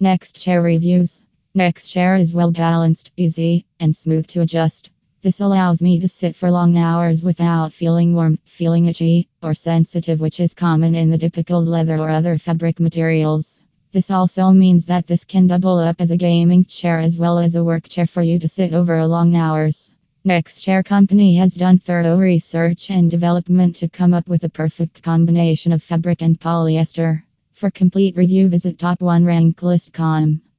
Nextchair reviews. Nextchair is well balanced, easy, and smooth to adjust. This allows me to sit for long hours without feeling warm, feeling itchy, or sensitive, which is common in the typical leather or other fabric materials. This also means that this can double up as a gaming chair as well as a work chair for you to sit over long hours. NextChair Company has done thorough research and development to come up with a perfect combination of fabric and polyester. For complete review visit top1ranklist.com.